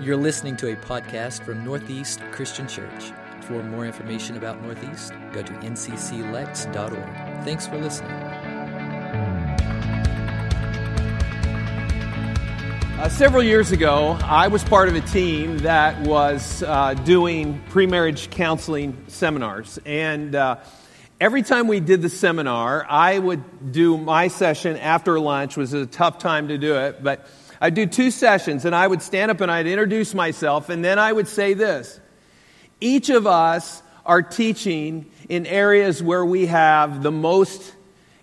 You're listening to a podcast from Northeast Christian Church. For more information about Northeast, go to ncclex.org. Thanks for listening. Uh, several years ago, I was part of a team that was uh, doing pre marriage counseling seminars. And uh, every time we did the seminar, I would do my session after lunch, was a tough time to do it, but I'd do two sessions and I would stand up and I'd introduce myself and then I would say this. Each of us are teaching in areas where we have the most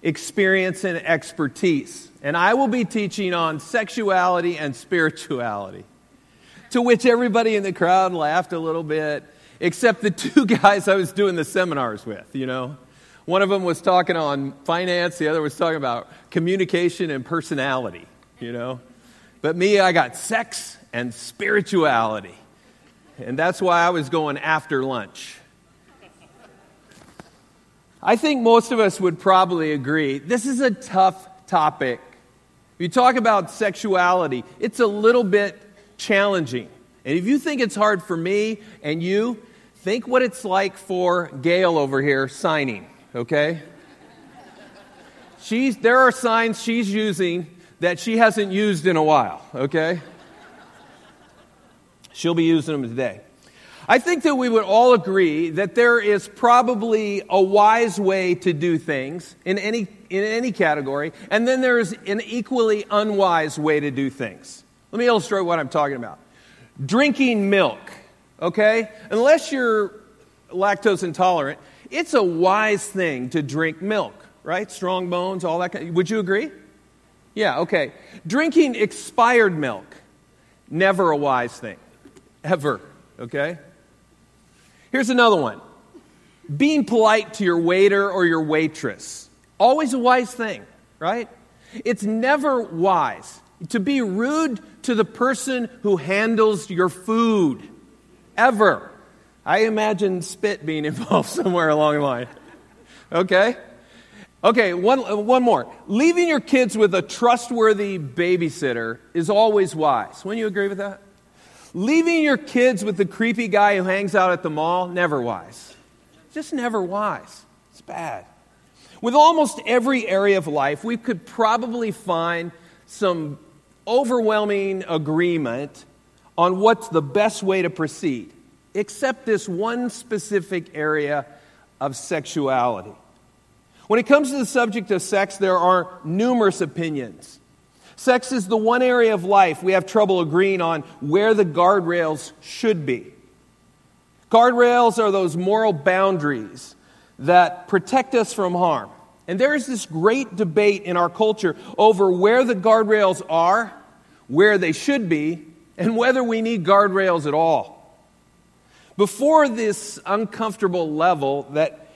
experience and expertise. And I will be teaching on sexuality and spirituality. To which everybody in the crowd laughed a little bit, except the two guys I was doing the seminars with, you know. One of them was talking on finance, the other was talking about communication and personality, you know. But me, I got sex and spirituality. And that's why I was going after lunch. I think most of us would probably agree this is a tough topic. If you talk about sexuality, it's a little bit challenging. And if you think it's hard for me and you, think what it's like for Gail over here signing, okay? She's, there are signs she's using that she hasn't used in a while, okay? She'll be using them today. I think that we would all agree that there is probably a wise way to do things in any, in any category, and then there's an equally unwise way to do things. Let me illustrate what I'm talking about. Drinking milk, okay? Unless you're lactose intolerant, it's a wise thing to drink milk, right? Strong bones, all that kind of, Would you agree? Yeah, okay. Drinking expired milk, never a wise thing. Ever, okay? Here's another one being polite to your waiter or your waitress. Always a wise thing, right? It's never wise to be rude to the person who handles your food. Ever. I imagine spit being involved somewhere along the line. Okay? Okay, one, uh, one more. Leaving your kids with a trustworthy babysitter is always wise. Wouldn't you agree with that? Leaving your kids with the creepy guy who hangs out at the mall, never wise. Just never wise. It's bad. With almost every area of life, we could probably find some overwhelming agreement on what's the best way to proceed, except this one specific area of sexuality. When it comes to the subject of sex, there are numerous opinions. Sex is the one area of life we have trouble agreeing on where the guardrails should be. Guardrails are those moral boundaries that protect us from harm. And there is this great debate in our culture over where the guardrails are, where they should be, and whether we need guardrails at all. Before this uncomfortable level that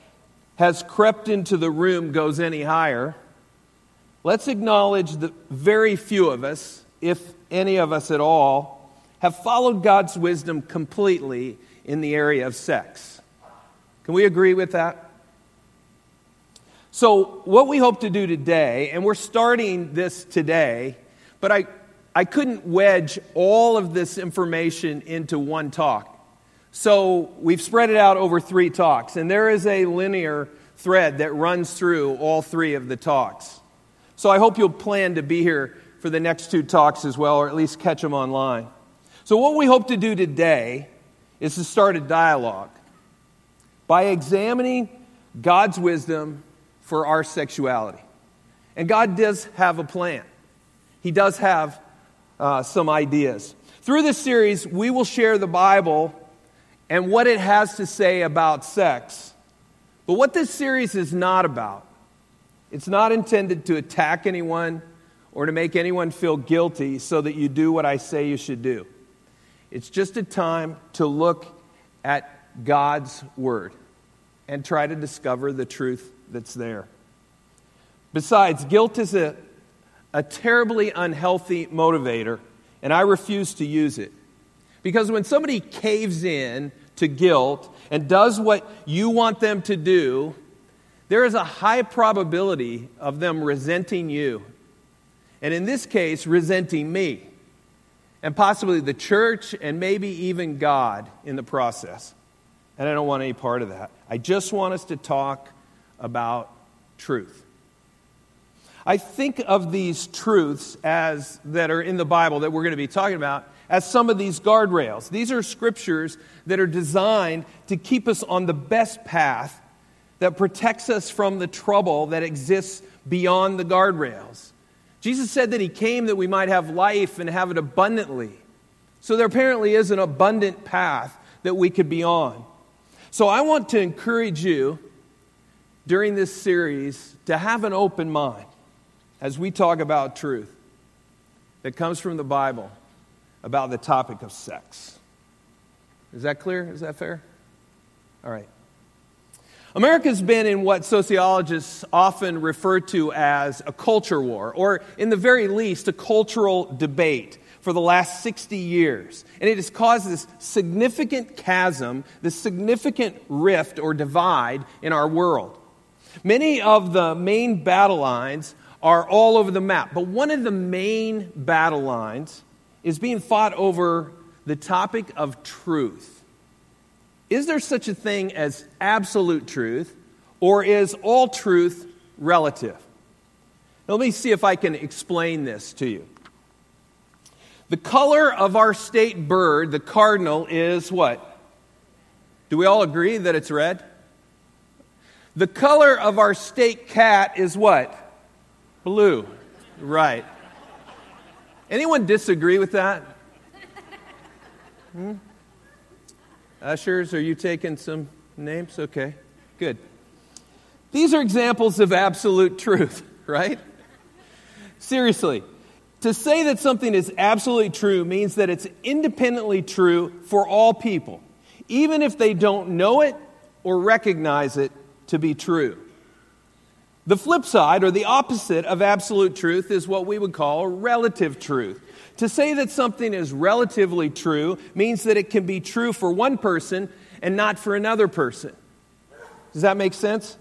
has crept into the room goes any higher, let's acknowledge that very few of us, if any of us at all, have followed God's wisdom completely in the area of sex. Can we agree with that? So, what we hope to do today, and we're starting this today, but I, I couldn't wedge all of this information into one talk. So we've spread it out over three talks, and there is a linear thread that runs through all three of the talks. So I hope you'll plan to be here for the next two talks as well, or at least catch them online. So, what we hope to do today is to start a dialogue by examining God's wisdom for our sexuality. And God does have a plan, He does have uh, some ideas. Through this series, we will share the Bible and what it has to say about sex. But what this series is not about, it's not intended to attack anyone or to make anyone feel guilty so that you do what I say you should do. It's just a time to look at God's Word and try to discover the truth that's there. Besides, guilt is a, a terribly unhealthy motivator, and I refuse to use it. Because when somebody caves in to guilt and does what you want them to do, there is a high probability of them resenting you. And in this case, resenting me. and possibly the church and maybe even God in the process. And I don't want any part of that. I just want us to talk about truth. I think of these truths as that are in the Bible that we're going to be talking about as some of these guardrails. These are scriptures that are designed to keep us on the best path that protects us from the trouble that exists beyond the guardrails. Jesus said that he came that we might have life and have it abundantly. So there apparently is an abundant path that we could be on. So I want to encourage you during this series to have an open mind as we talk about truth that comes from the Bible about the topic of sex. Is that clear? Is that fair? All right. America's been in what sociologists often refer to as a culture war, or in the very least, a cultural debate for the last 60 years. And it has caused this significant chasm, this significant rift or divide in our world. Many of the main battle lines are all over the map, but one of the main battle lines is being fought over the topic of truth. Is there such a thing as absolute truth, or is all truth relative? Now, let me see if I can explain this to you. The color of our state bird, the cardinal, is what? Do we all agree that it's red? The color of our state cat is what? Blue. Right. Anyone disagree with that? Hmm? Ushers, are you taking some names? Okay, good. These are examples of absolute truth, right? Seriously, to say that something is absolutely true means that it's independently true for all people, even if they don't know it or recognize it to be true. The flip side, or the opposite of absolute truth, is what we would call relative truth. To say that something is relatively true means that it can be true for one person and not for another person. Does that make sense?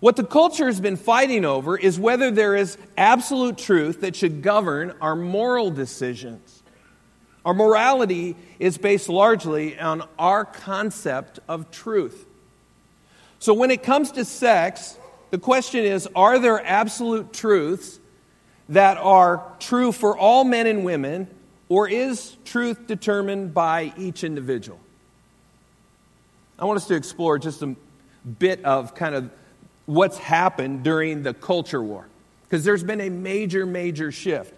What the culture has been fighting over is whether there is absolute truth that should govern our moral decisions. Our morality is based largely on our concept of truth. So when it comes to sex, the question is are there absolute truths that are true for all men and women, or is truth determined by each individual? I want us to explore just a bit of kind of what's happened during the culture war, because there's been a major, major shift.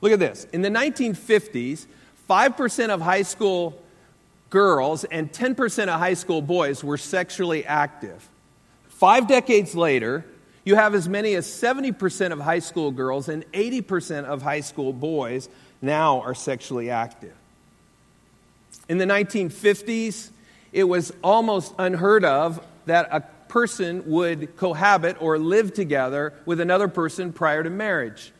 Look at this. In the 1950s, 5% of high school girls and 10% of high school boys were sexually active. Five decades later, you have as many as 70% of high school girls and 80% of high school boys now are sexually active. In the 1950s, it was almost unheard of that a person would cohabit or live together with another person prior to marriage.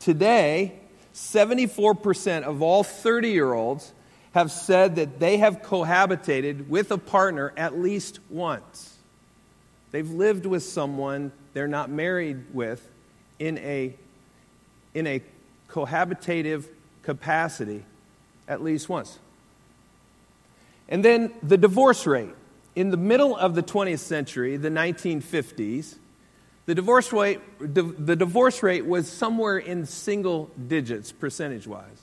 Today, 74% of all 30 year olds have said that they have cohabitated with a partner at least once. They've lived with someone they're not married with in a, in a cohabitative capacity at least once. And then the divorce rate. In the middle of the 20th century, the 1950s, the divorce rate, the divorce rate was somewhere in single digits percentage wise.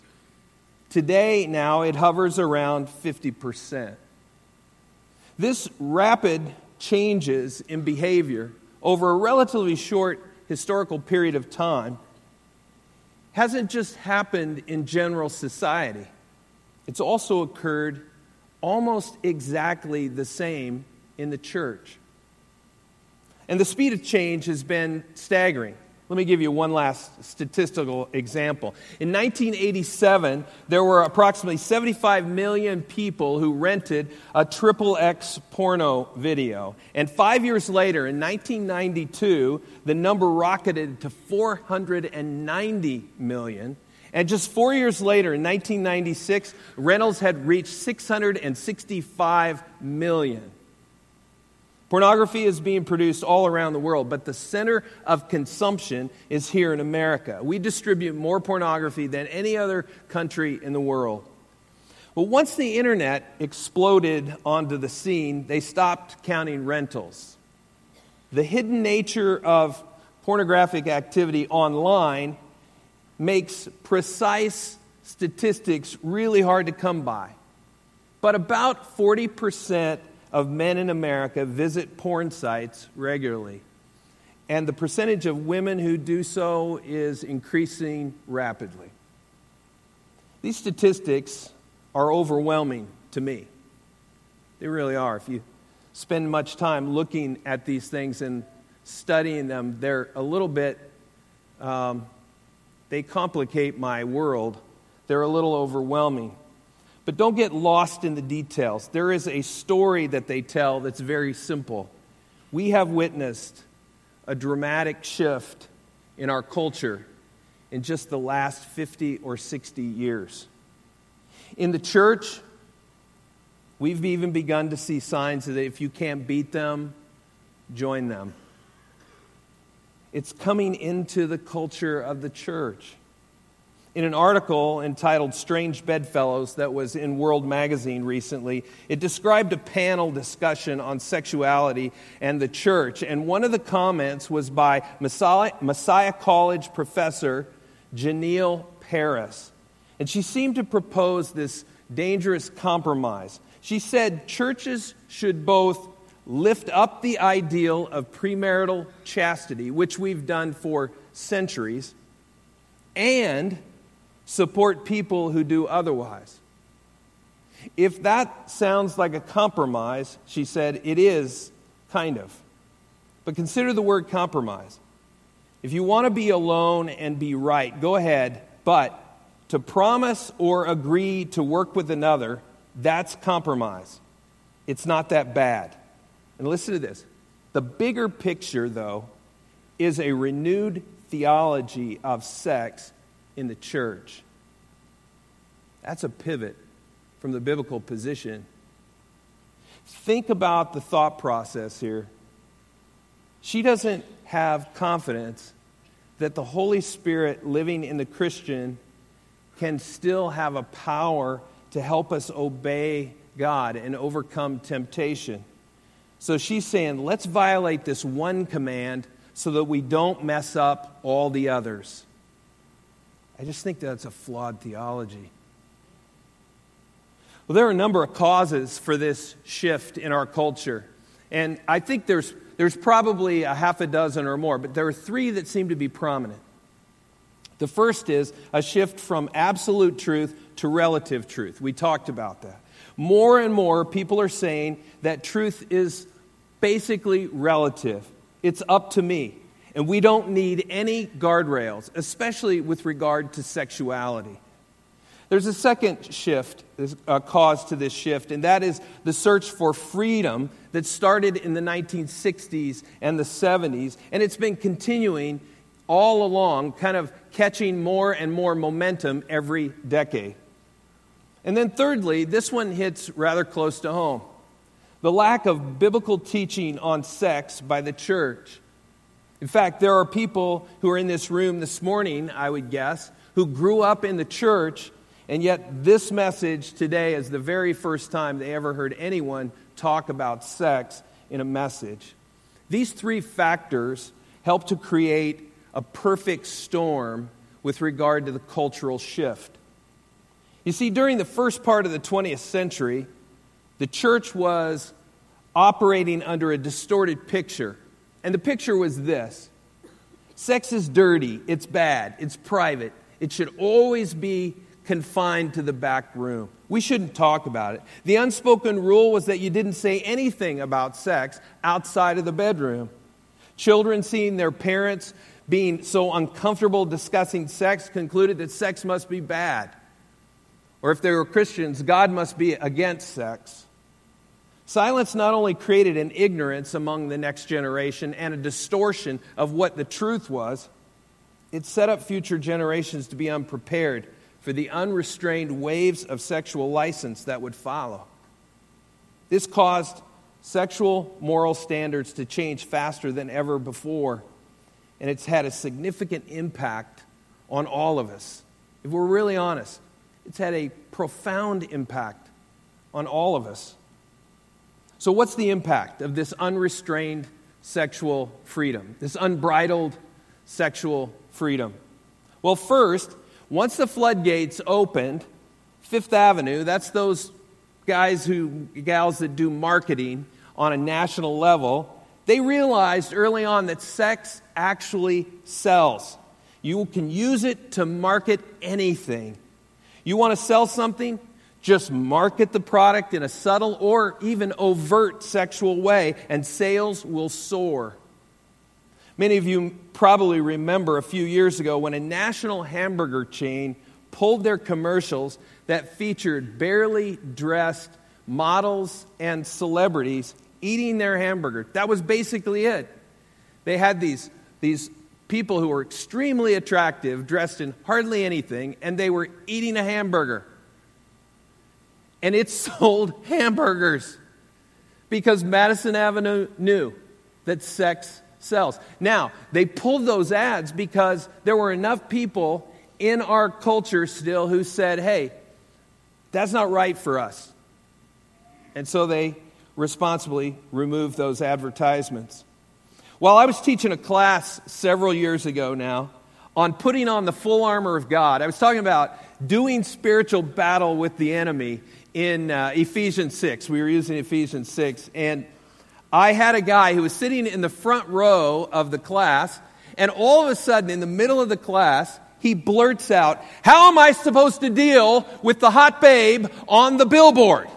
Today, now, it hovers around 50%. This rapid changes in behavior over a relatively short historical period of time hasn't just happened in general society, it's also occurred almost exactly the same in the church. And the speed of change has been staggering. Let me give you one last statistical example. In 1987, there were approximately 75 million people who rented a triple X porno video. And five years later, in 1992, the number rocketed to 490 million. And just four years later, in 1996, rentals had reached 665 million. Pornography is being produced all around the world, but the center of consumption is here in America. We distribute more pornography than any other country in the world. But once the internet exploded onto the scene, they stopped counting rentals. The hidden nature of pornographic activity online makes precise statistics really hard to come by. But about 40% of men in America visit porn sites regularly. And the percentage of women who do so is increasing rapidly. These statistics are overwhelming to me. They really are. If you spend much time looking at these things and studying them, they're a little bit, um, they complicate my world. They're a little overwhelming. But don't get lost in the details. There is a story that they tell that's very simple. We have witnessed a dramatic shift in our culture in just the last 50 or 60 years. In the church, we've even begun to see signs that if you can't beat them, join them. It's coming into the culture of the church. In an article entitled Strange Bedfellows that was in World Magazine recently, it described a panel discussion on sexuality and the church. And one of the comments was by Messiah, Messiah College professor Jenell Paris. And she seemed to propose this dangerous compromise. She said churches should both lift up the ideal of premarital chastity, which we've done for centuries, and support people who do otherwise. If that sounds like a compromise, she said, it is kind of. But consider the word compromise. If you want to be alone and be right, go ahead, but to promise or agree to work with another, that's compromise. It's not that bad. And listen to this the bigger picture, though, is a renewed theology of sex in the church. That's a pivot from the biblical position. Think about the thought process here. She doesn't have confidence that the Holy Spirit living in the Christian can still have a power to help us obey God and overcome temptation. So she's saying, let's violate this one command so that we don't mess up all the others. I just think that's a flawed theology. Well, there are a number of causes for this shift in our culture. And I think there's, there's probably a half a dozen or more, but there are three that seem to be prominent. The first is a shift from absolute truth to relative truth. We talked about that. More and more people are saying that truth is basically relative. It's up to me. And we don't need any guardrails, especially with regard to sexuality. There's a second shift, a uh, cause to this shift, and that is the search for freedom that started in the 1960s and the 70s, and it's been continuing all along, kind of catching more and more momentum every decade. And then, thirdly, this one hits rather close to home the lack of biblical teaching on sex by the church. In fact, there are people who are in this room this morning, I would guess, who grew up in the church, and yet this message today is the very first time they ever heard anyone talk about sex in a message. These three factors help to create a perfect storm with regard to the cultural shift. You see, during the first part of the 20th century, the church was operating under a distorted picture. And the picture was this sex is dirty, it's bad, it's private, it should always be confined to the back room. We shouldn't talk about it. The unspoken rule was that you didn't say anything about sex outside of the bedroom. Children seeing their parents being so uncomfortable discussing sex concluded that sex must be bad. Or if they were Christians, God must be against sex. Silence not only created an ignorance among the next generation and a distortion of what the truth was, it set up future generations to be unprepared for the unrestrained waves of sexual license that would follow. This caused sexual moral standards to change faster than ever before, and it's had a significant impact on all of us. If we're really honest, it's had a profound impact on all of us. So, what's the impact of this unrestrained sexual freedom, this unbridled sexual freedom? Well, first, once the floodgates opened, Fifth Avenue, that's those guys who, gals that do marketing on a national level, they realized early on that sex actually sells. You can use it to market anything. You want to sell something? Just market the product in a subtle or even overt sexual way, and sales will soar. Many of you probably remember a few years ago when a national hamburger chain pulled their commercials that featured barely dressed models and celebrities eating their hamburger. That was basically it. They had these, these people who were extremely attractive, dressed in hardly anything, and they were eating a hamburger. And it sold hamburgers because Madison Avenue knew that sex sells. Now, they pulled those ads because there were enough people in our culture still who said, hey, that's not right for us. And so they responsibly removed those advertisements. While I was teaching a class several years ago now on putting on the full armor of God, I was talking about doing spiritual battle with the enemy in uh, Ephesians 6. We were using Ephesians 6. And I had a guy who was sitting in the front row of the class, and all of a sudden, in the middle of the class, he blurts out, How am I supposed to deal with the hot babe on the billboard?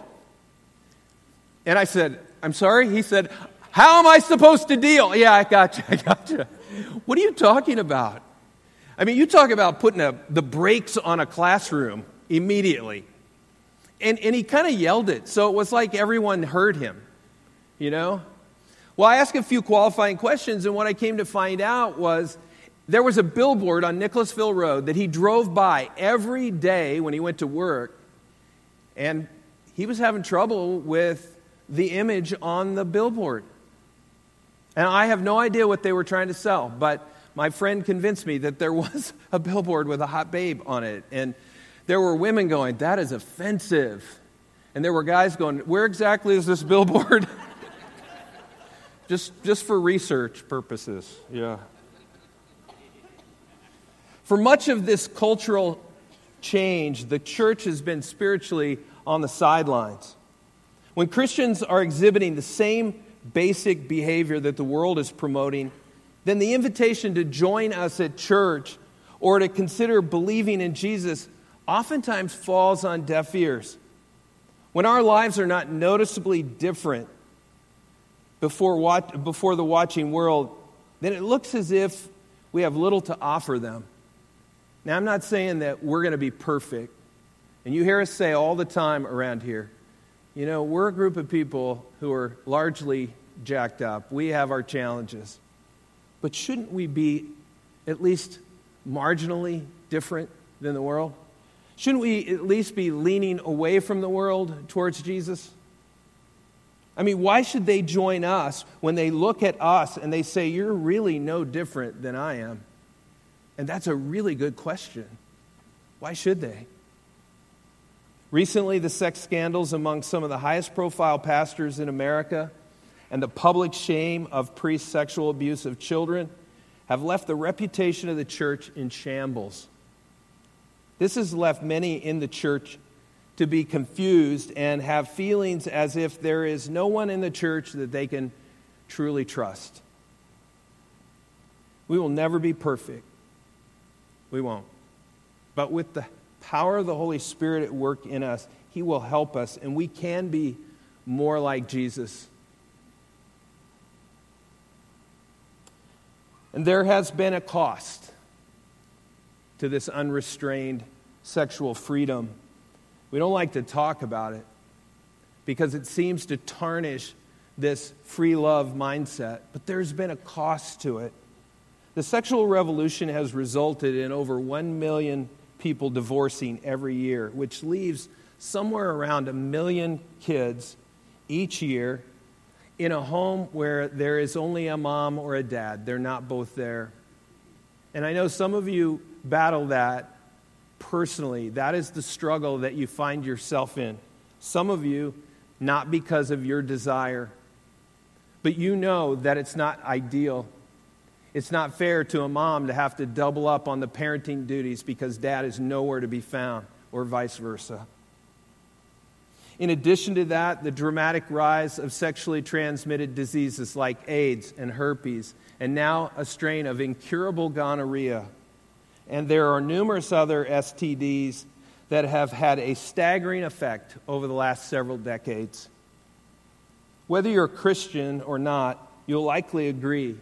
And I said, I'm sorry? He said, How am I supposed to deal? Yeah, I got you. I got you. What are you talking about? I mean, you talk about putting a, the brakes on a classroom immediately. And, and he kind of yelled it, so it was like everyone heard him, you know? Well, I asked a few qualifying questions, and what I came to find out was there was a billboard on Nicholasville Road that he drove by every day when he went to work, and he was having trouble with the image on the billboard. And I have no idea what they were trying to sell, but my friend convinced me that there was a billboard with a hot babe on it. And there were women going, That is offensive. And there were guys going, Where exactly is this billboard? just, just for research purposes, yeah. For much of this cultural change, the church has been spiritually on the sidelines. When Christians are exhibiting the same basic behavior that the world is promoting, then the invitation to join us at church or to consider believing in Jesus oftentimes falls on deaf ears. When our lives are not noticeably different before, watch, before the watching world, then it looks as if we have little to offer them. Now, I'm not saying that we're going to be perfect. And you hear us say all the time around here, you know, we're a group of people who are largely jacked up. We have our challenges. But shouldn't we be at least marginally different than the world? Shouldn't we at least be leaning away from the world towards Jesus? I mean, why should they join us when they look at us and they say, You're really no different than I am? And that's a really good question. Why should they? Recently, the sex scandals among some of the highest profile pastors in America and the public shame of priest sexual abuse of children have left the reputation of the church in shambles. This has left many in the church to be confused and have feelings as if there is no one in the church that they can truly trust. We will never be perfect. We won't. But with the power of the Holy Spirit at work in us, He will help us, and we can be more like Jesus. And there has been a cost to this unrestrained sexual freedom. We don't like to talk about it because it seems to tarnish this free love mindset, but there's been a cost to it. The sexual revolution has resulted in over 1 million people divorcing every year, which leaves somewhere around a million kids each year in a home where there is only a mom or a dad. They're not both there. And I know some of you battle that personally. That is the struggle that you find yourself in. Some of you, not because of your desire, but you know that it's not ideal. It's not fair to a mom to have to double up on the parenting duties because dad is nowhere to be found, or vice versa. In addition to that, the dramatic rise of sexually transmitted diseases like AIDS and herpes, and now a strain of incurable gonorrhea. And there are numerous other STDs that have had a staggering effect over the last several decades. Whether you're a Christian or not, you'll likely agree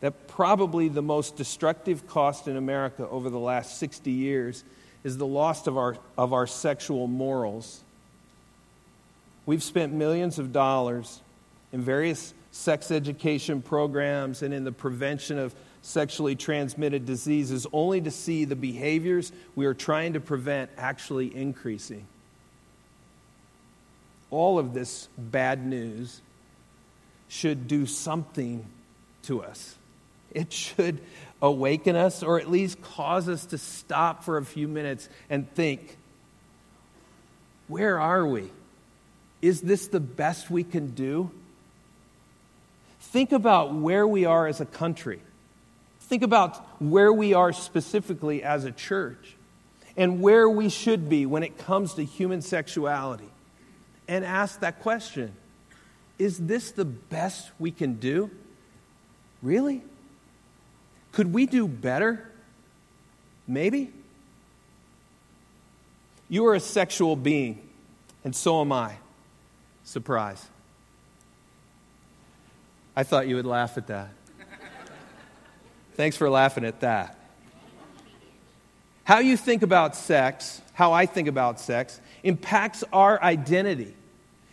that probably the most destructive cost in America over the last 60 years is the loss of our, of our sexual morals. We've spent millions of dollars in various sex education programs and in the prevention of sexually transmitted diseases, only to see the behaviors we are trying to prevent actually increasing. All of this bad news should do something to us. It should awaken us or at least cause us to stop for a few minutes and think where are we? Is this the best we can do? Think about where we are as a country. Think about where we are specifically as a church and where we should be when it comes to human sexuality. And ask that question Is this the best we can do? Really? Could we do better? Maybe. You are a sexual being, and so am I. Surprise. I thought you would laugh at that. Thanks for laughing at that. How you think about sex, how I think about sex, impacts our identity.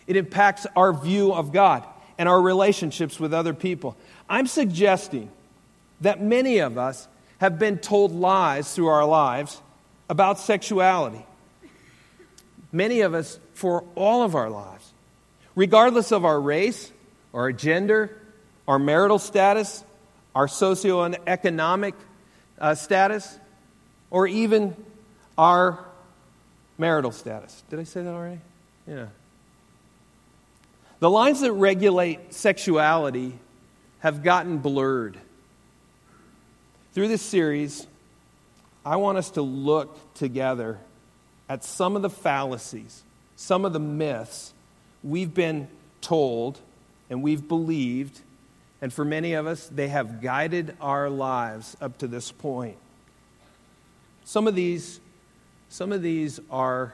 It impacts our view of God and our relationships with other people. I'm suggesting that many of us have been told lies through our lives about sexuality. Many of us for all of our lives, regardless of our race, our gender, our marital status, our socioeconomic uh, status, or even our marital status. Did I say that already? Yeah. The lines that regulate sexuality have gotten blurred. Through this series, I want us to look together at some of the fallacies, some of the myths we've been told and we've believed and for many of us, they have guided our lives up to this point. Some of these, some of these are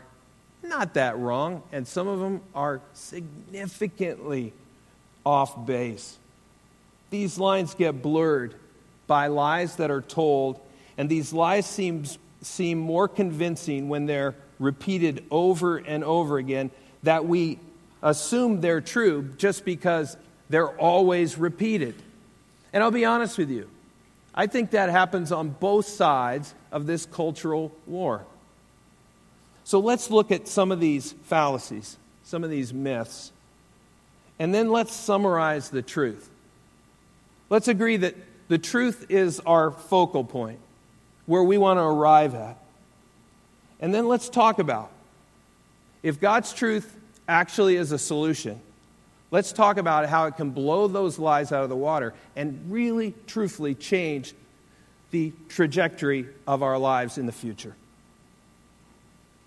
not that wrong, and some of them are significantly off base. These lines get blurred by lies that are told, and these lies seem, seem more convincing when they're repeated over and over again that we assume they're true just because they're always repeated. And I'll be honest with you, I think that happens on both sides of this cultural war. So let's look at some of these fallacies, some of these myths, and then let's summarize the truth. Let's agree that the truth is our focal point, where we want to arrive at. And then let's talk about if God's truth actually is a solution, Let's talk about how it can blow those lies out of the water and really, truthfully change the trajectory of our lives in the future.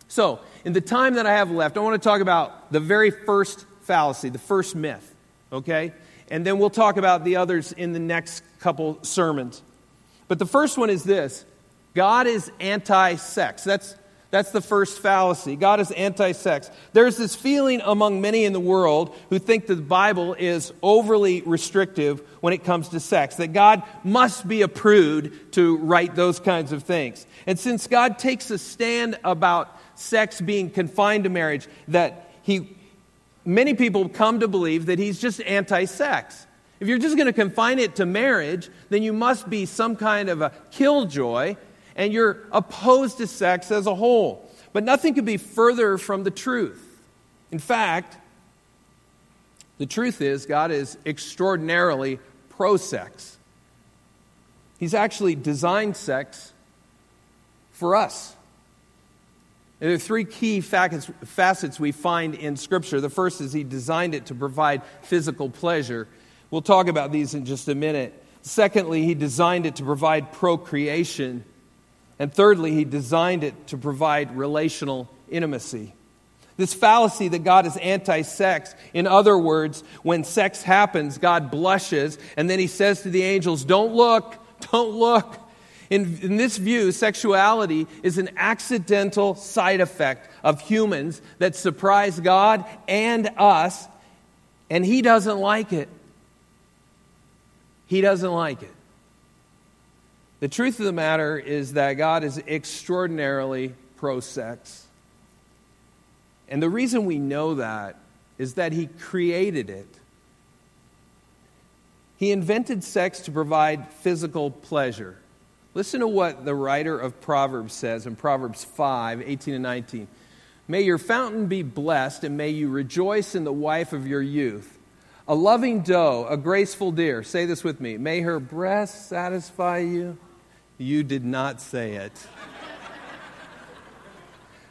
So, in the time that I have left, I want to talk about the very first fallacy, the first myth, okay? And then we'll talk about the others in the next couple sermons. But the first one is this God is anti sex. That's that's the first fallacy. God is anti sex. There's this feeling among many in the world who think that the Bible is overly restrictive when it comes to sex, that God must be a prude to write those kinds of things. And since God takes a stand about sex being confined to marriage, that he, many people come to believe that he's just anti sex. If you're just going to confine it to marriage, then you must be some kind of a killjoy and you're opposed to sex as a whole. But nothing could be further from the truth. In fact, The truth is, God is extraordinarily pro sex. He's actually designed sex for us. And there are three key facets we find in Scripture. The first is He designed it to provide physical pleasure. We'll talk about these in just a minute. Secondly, He designed it to provide procreation. And thirdly, He designed it to provide relational intimacy. This fallacy that God is anti sex, in other words, when sex happens, God blushes, and then He says to the angels, Don't look, don't look. In, in, this view, sexuality is an accidental side effect of humans that surprise God and us, and He doesn't like it. He doesn't like it. The truth of the matter is that God is extraordinarily pro sex. And the reason we know that is that He created it. He invented sex to provide physical pleasure. Listen to what the writer of Proverbs says in Proverbs 5 18 and 19. May your fountain be blessed, and may you rejoice in the wife of your youth. A loving doe, a graceful deer. Say this with me. May her breast satisfy you. You did not say it.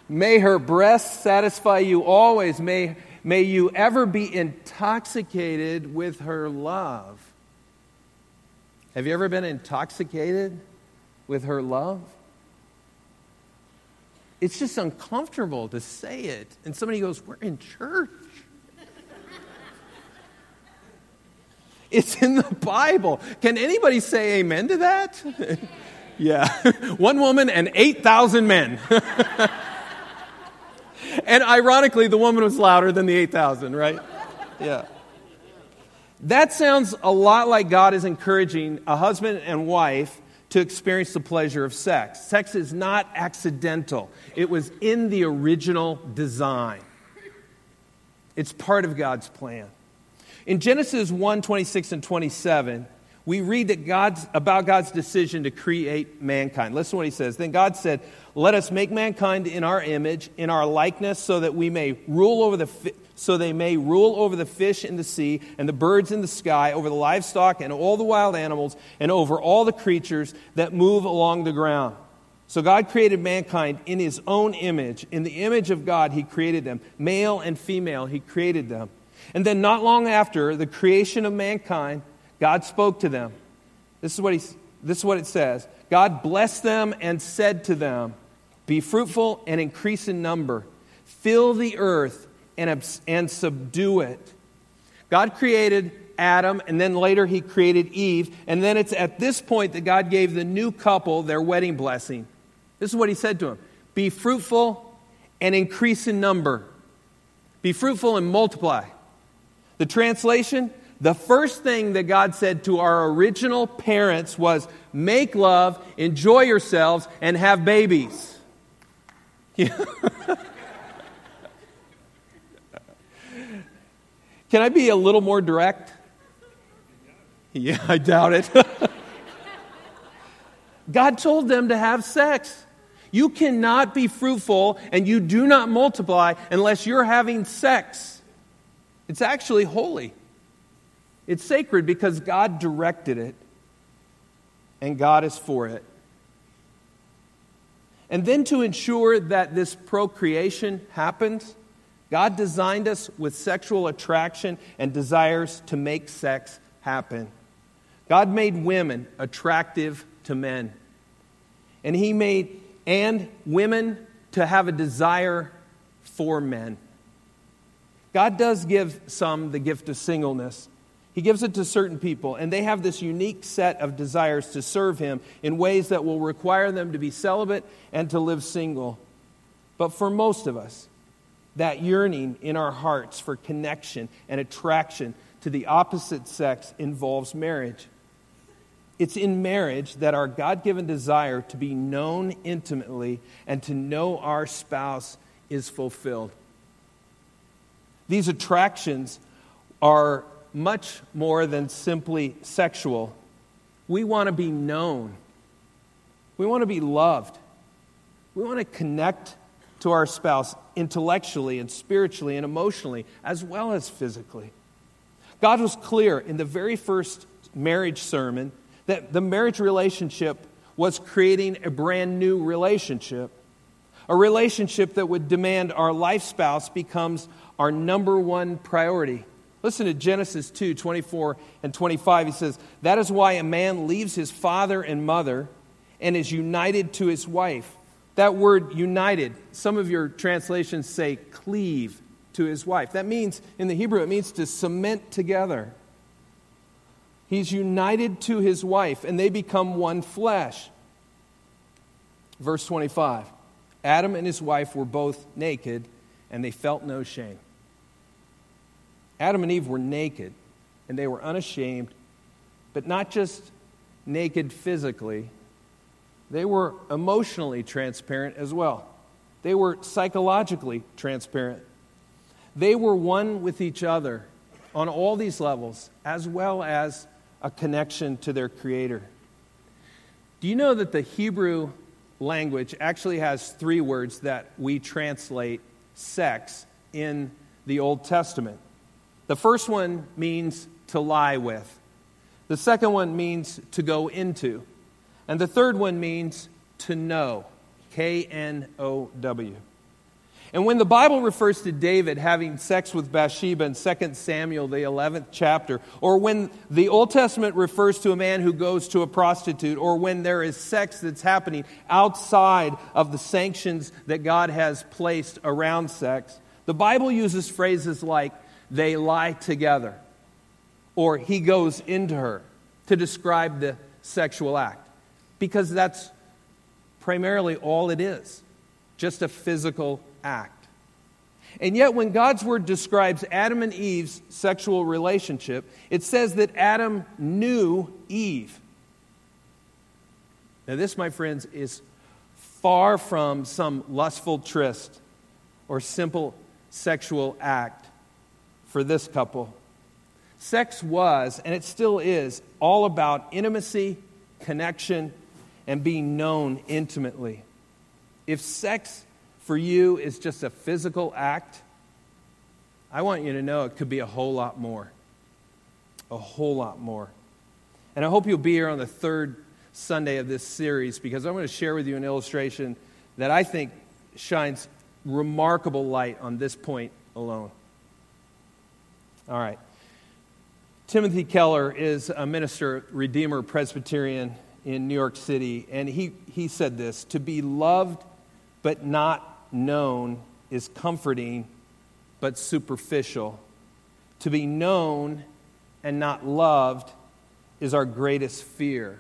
may her breasts satisfy you always. May, may you ever be intoxicated with her love. Have you ever been intoxicated? with her love. It's just uncomfortable to say it. And somebody goes, We're in church. it's in the Bible. Can anybody say amen to that? yeah. One woman and 8,000 men. and ironically, the woman was louder than the 8,000, right? Yeah. That sounds a lot like God is encouraging a husband and wife to experience the pleasure of sex. Sex is not accidental, it was in the original design. It's part of God's plan. In Genesis 1 26 and 27, we read that God's, about God's decision to create mankind. Listen to what he says. Then God said, Let us make mankind in our image, in our likeness, so that we may rule over the so they may rule over the fish in the sea and the birds in the sky, over the livestock and all the wild animals, and over all the creatures that move along the ground. So God created mankind in his own image. In the image of God, he created them. Male and female, he created them. And then, not long after the creation of mankind, God spoke to them. This is what, he, this is what it says God blessed them and said to them, Be fruitful and increase in number, fill the earth and, and subdue it. God created Adam, and then later he created Eve. And then it's at this point that God gave the new couple their wedding blessing. This is what he said to them Be fruitful and increase in number, be fruitful and multiply. The translation the first thing that God said to our original parents was make love, enjoy yourselves, and have babies. Can I be a little more direct? Yeah, I doubt it. God told them to have sex. You cannot be fruitful and you do not multiply unless you're having sex. It's actually holy. It's sacred because God directed it and God is for it. And then to ensure that this procreation happens, God designed us with sexual attraction and desires to make sex happen. God made women attractive to men. And he made and women to have a desire for men. God does give some the gift of singleness. He gives it to certain people, and they have this unique set of desires to serve Him in ways that will require them to be celibate and to live single. But for most of us, that yearning in our hearts for connection and attraction to the opposite sex involves marriage. It's in marriage that our God given desire to be known intimately and to know our spouse is fulfilled. These attractions are much more than simply sexual. We want to be known, we want to be loved, we want to connect to our spouse intellectually and spiritually and emotionally, as well as physically. God was clear in the very first marriage sermon that the marriage relationship was creating a brand new relationship. A relationship that would demand our life spouse becomes our number one priority. Listen to Genesis 2 24 and 25. He says, That is why a man leaves his father and mother and is united to his wife. That word united, some of your translations say cleave to his wife. That means, in the Hebrew, it means to cement together. He's united to his wife, and they become one flesh. Verse 25 Adam and his wife were both naked, and they felt no shame. Adam and Eve were naked, and they were unashamed, but not just naked physically, they were emotionally transparent as well. They were psychologically transparent. They were one with each other on all these levels, as well as a connection to their Creator. Do you know that the Hebrew language actually has three words that we translate sex in the Old Testament? The first one means to lie with, the second one means to go into, and the third one means to know. K N O W. And when the Bible refers to David having sex with Bathsheba in 2 Samuel, the 11th chapter, or when the Old Testament refers to a man who goes to a prostitute, or when there is sex that's happening outside of the sanctions that God has placed around sex, the Bible uses phrases like, they lie together, or he goes into her to describe the sexual act, because that's primarily all it is just a physical act. And yet, when God's word describes Adam and Eve's sexual relationship, it says that Adam knew Eve. Now, this, my friends, is far from some lustful tryst or simple sexual act for this couple. Sex was, and it still is, all about intimacy, connection, and being known intimately. If sex for you is just a physical act, I want you to know it could be a whole lot more. A whole lot more. And I hope you'll be here on the third Sunday of this series because I'm going to share with you an illustration that I think shines remarkable light on this point alone. All right. Timothy Keller is a minister, Redeemer Presbyterian in New York City, and he, he said this To be loved but not known is comforting but superficial. To be known and not loved is our greatest fear.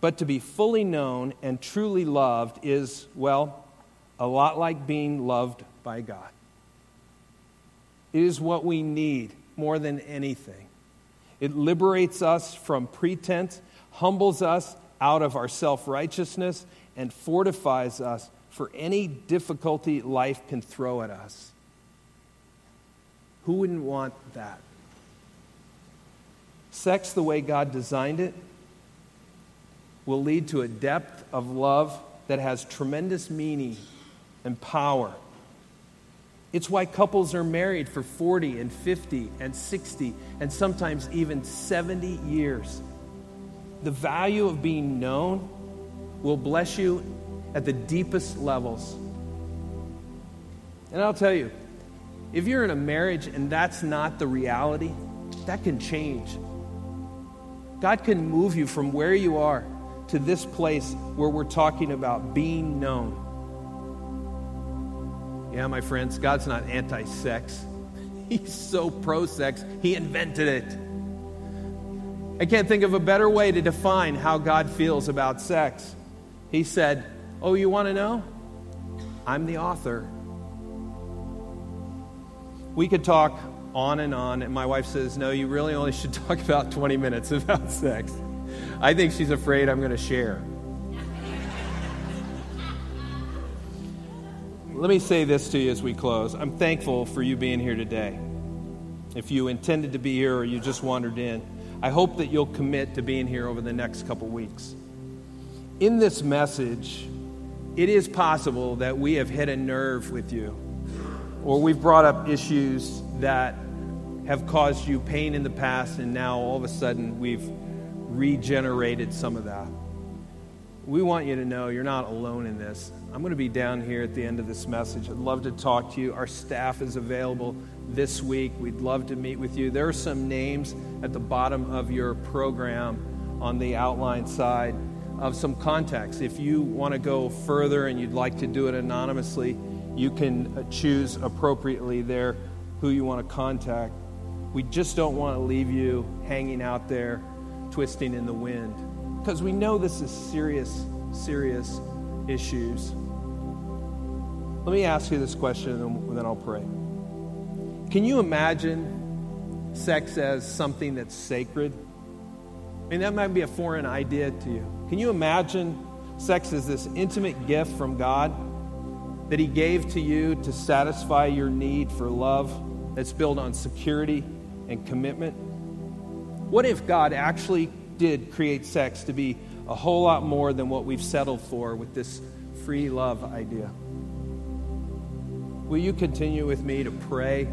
But to be fully known and truly loved is, well, a lot like being loved by God. It is what we need more than anything. It liberates us from pretense, humbles us out of our self righteousness, and fortifies us for any difficulty life can throw at us. Who wouldn't want that? Sex, the way God designed it, will lead to a depth of love that has tremendous meaning and power. It's why couples are married for 40 and 50 and 60 and sometimes even 70 years. The value of being known will bless you at the deepest levels. And I'll tell you, if you're in a marriage and that's not the reality, that can change. God can move you from where you are to this place where we're talking about being known. Yeah, my friends, God's not anti sex. He's so pro sex, He invented it. I can't think of a better way to define how God feels about sex. He said, Oh, you want to know? I'm the author. We could talk on and on, and my wife says, No, you really only should talk about 20 minutes about sex. I think she's afraid I'm going to share. Let me say this to you as we close. I'm thankful for you being here today. If you intended to be here or you just wandered in, I hope that you'll commit to being here over the next couple weeks. In this message, it is possible that we have hit a nerve with you, or we've brought up issues that have caused you pain in the past, and now all of a sudden we've regenerated some of that. We want you to know you're not alone in this. I'm going to be down here at the end of this message. I'd love to talk to you. Our staff is available this week. We'd love to meet with you. There are some names at the bottom of your program on the outline side of some contacts. If you want to go further and you'd like to do it anonymously, you can uh, choose appropriately there who you want to contact. We just don't want to leave you hanging out there twisting in the wind because we know this is serious, serious issues. Let me ask you this question and then I'll pray. Can you imagine sex as something that's sacred? I mean, that might be a foreign idea to you. Can you imagine sex as this intimate gift from God that He gave to you to satisfy your need for love that's built on security and commitment? What if God actually did create sex to be a whole lot more than what we've settled for with this free love idea? Will you continue with me to pray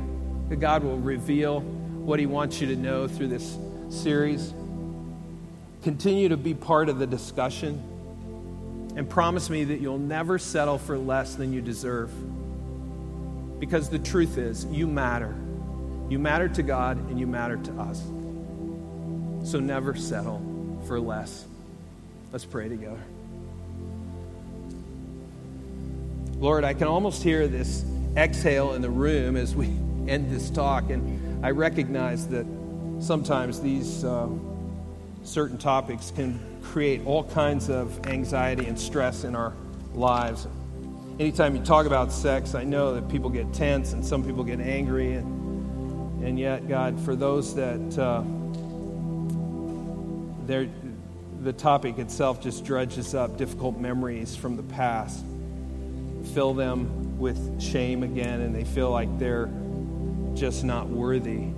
that God will reveal what He wants you to know through this series? Continue to be part of the discussion and promise me that you'll never settle for less than you deserve. Because the truth is, you matter. You matter to God and you matter to us. So never settle for less. Let's pray together. Lord, I can almost hear this exhale in the room as we end this talk, and I recognize that sometimes these. Uh, certain topics can create all kinds of anxiety and stress in our lives. Anytime you talk about sex, I know that people get tense and some people get angry. And, and yet, God, for those that uh, the topic itself just dredges up difficult memories from the past, fill them with shame again, and they feel like they're just not worthy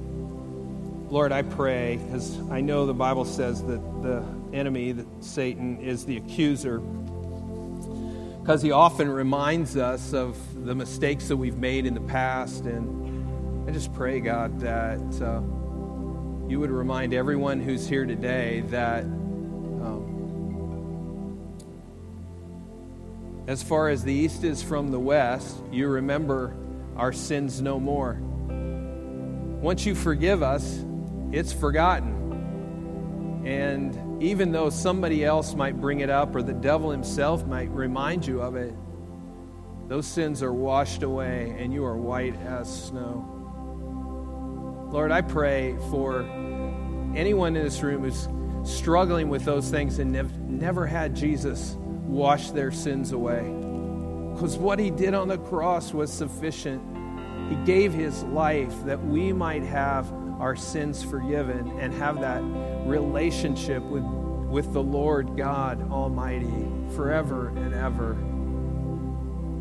Lord, I pray, because I know the Bible says that the enemy, that Satan, is the accuser, because he often reminds us of the mistakes that we've made in the past. And I just pray, God, that uh, you would remind everyone who's here today that um, as far as the east is from the west, you remember our sins no more. Once you forgive us, it's forgotten. And even though somebody else might bring it up or the devil himself might remind you of it, those sins are washed away and you are white as snow. Lord, I pray for anyone in this room who's struggling with those things and nev- never had Jesus wash their sins away. Because what he did on the cross was sufficient. He gave his life that we might have our sins forgiven and have that relationship with, with the Lord God Almighty forever and ever.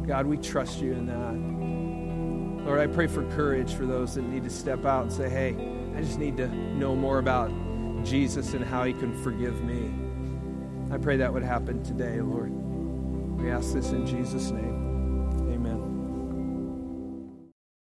God, we trust you in that. Lord, I pray for courage for those that need to step out and say, hey, I just need to know more about Jesus and how he can forgive me. I pray that would happen today, Lord. We ask this in Jesus' name.